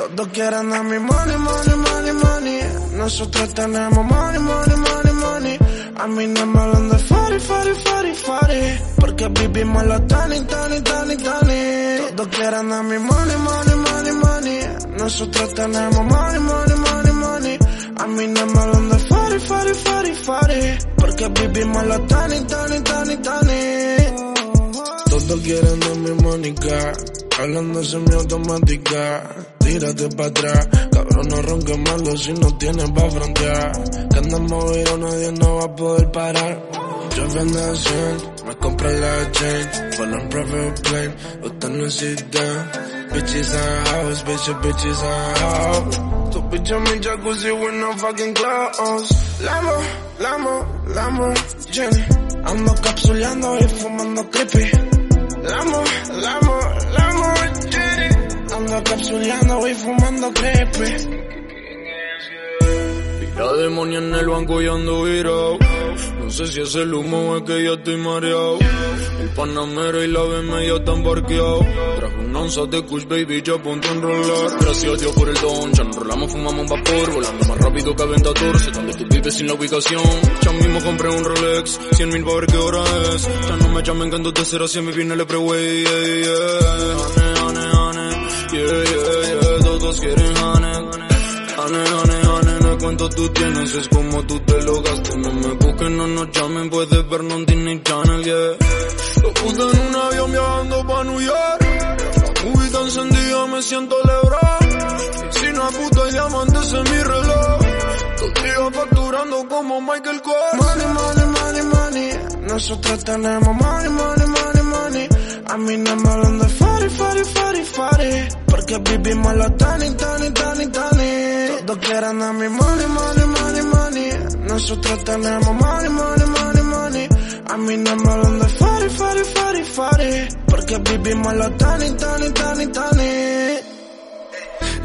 Todos quieren a mi money, money, money, money. Nosotros tenemos money, money, money, money. A mí no me hablan de fari, fari, fari, fari. Porque vivimos los tani, tani, tani, tani. Todos quieren a mi money, money, money, money. Nosotros tenemos money, money, money, money. A mí no me hablan de fari, fari, fari, fari. Porque vivimos los tani, tani, tani, tani. Todos quieren de mi Mónica, hablando semiautomática. Tírate pa' atrás, cabrón, no ronques malo si no tienes pa' frontear. Que andamos movido, nadie no va a poder parar. Yo vendo a 100, me compré la chain, full on private plane, usted no existe. Bitches and house, bitches, bitches and house. Tu bitch en mi jacuzzi with no fucking clothes. Lamo, lamo, lamo, Jenny. Ando capsuleando y fumando creepy. Lamo, lamo, lamo. Ando capsuleando y fumando creepy. La demonia en el banco y ando virado. No sé si es el humo o es que ya estoy mareado. El panamera y la BM ya están parqueados. Un onza de kush, baby, ya a punto a enrolar. Gracias a Dios por el don, ya nos rolamos, fumamos un vapor. Volando más rápido que Aventador, donde tú vives sin la ubicación. Ya mismo compré un Rolex, 100 mil ver qué hora es. Ya no me llamen que ando de cero, si me viene el preway, yeah, yeah. Ane, ane, yeah, yeah, yeah. Todos quieren ane, ane, ane, ane. No cuánto tú tienes, es como tú te lo gastes. No me busquen, no nos llamen, puedes vernos en Disney Channel, yeah. Lo puse en un avión viajando pa' New York. Siento lebron. Si no puta y diamantes en mi reloj. Dos días facturando como Michael Kors. Money, money, money, money. Nosotros tenemos money, money, money, money. A mí no me hablan de fari, fari, fari, fari. Porque vivimos los tani, tani, tani, tani. Todos quieren a mi money, money, money, money. Nosotros tenemos money, money, money, money. A mí no me hablan de fari, fari, fari, fari. Porque vivimos los tani, tani, tani, tani.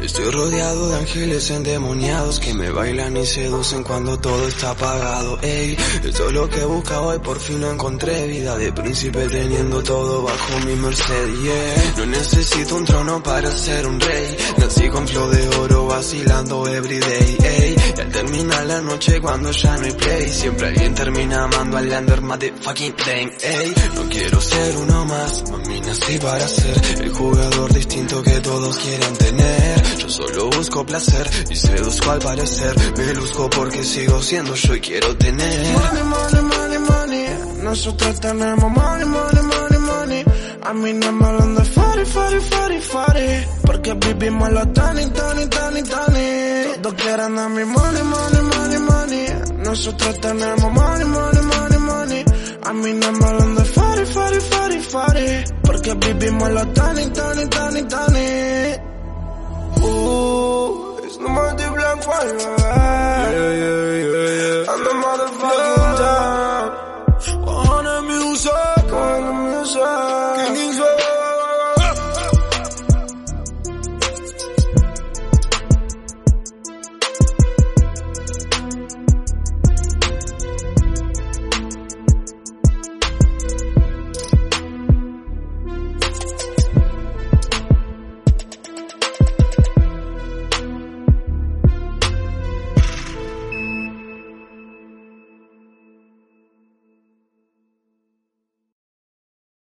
Estoy rodeado de ángeles endemoniados que me bailan y seducen cuando todo está apagado. Ey, esto es lo que buscaba y por fin lo encontré. Vida de príncipe teniendo todo bajo mi merced. Yeah, no necesito un trono para ser un rey. Nací con flow de oro vacilando everyday. Ey, y al terminar la noche cuando ya no hay play, siempre alguien termina amando al under motherfucking day. Ey, no quiero ser uno más, mami nací para ser el jugador distinto que todos quieren tener. Yo solo busco placer y seduzco al parecer. Me luzco porque sigo siendo yo y quiero tener. Money, money, money, money. Nosotros tenemos money, money, money, money. A mí no me hablan de fari, fari, fari, fari. Porque vivimos los tani, tani, tani, tani. Todos quieren a mi money, money, money, money. Nosotros tenemos money, money, money, money. A mí no me hablan de fari, fari, fari, fari. Porque vivimos los tani, tani, tani, tani. Yeah, yeah, yeah, yeah. I'm the motherfucking top. the music, 100 music.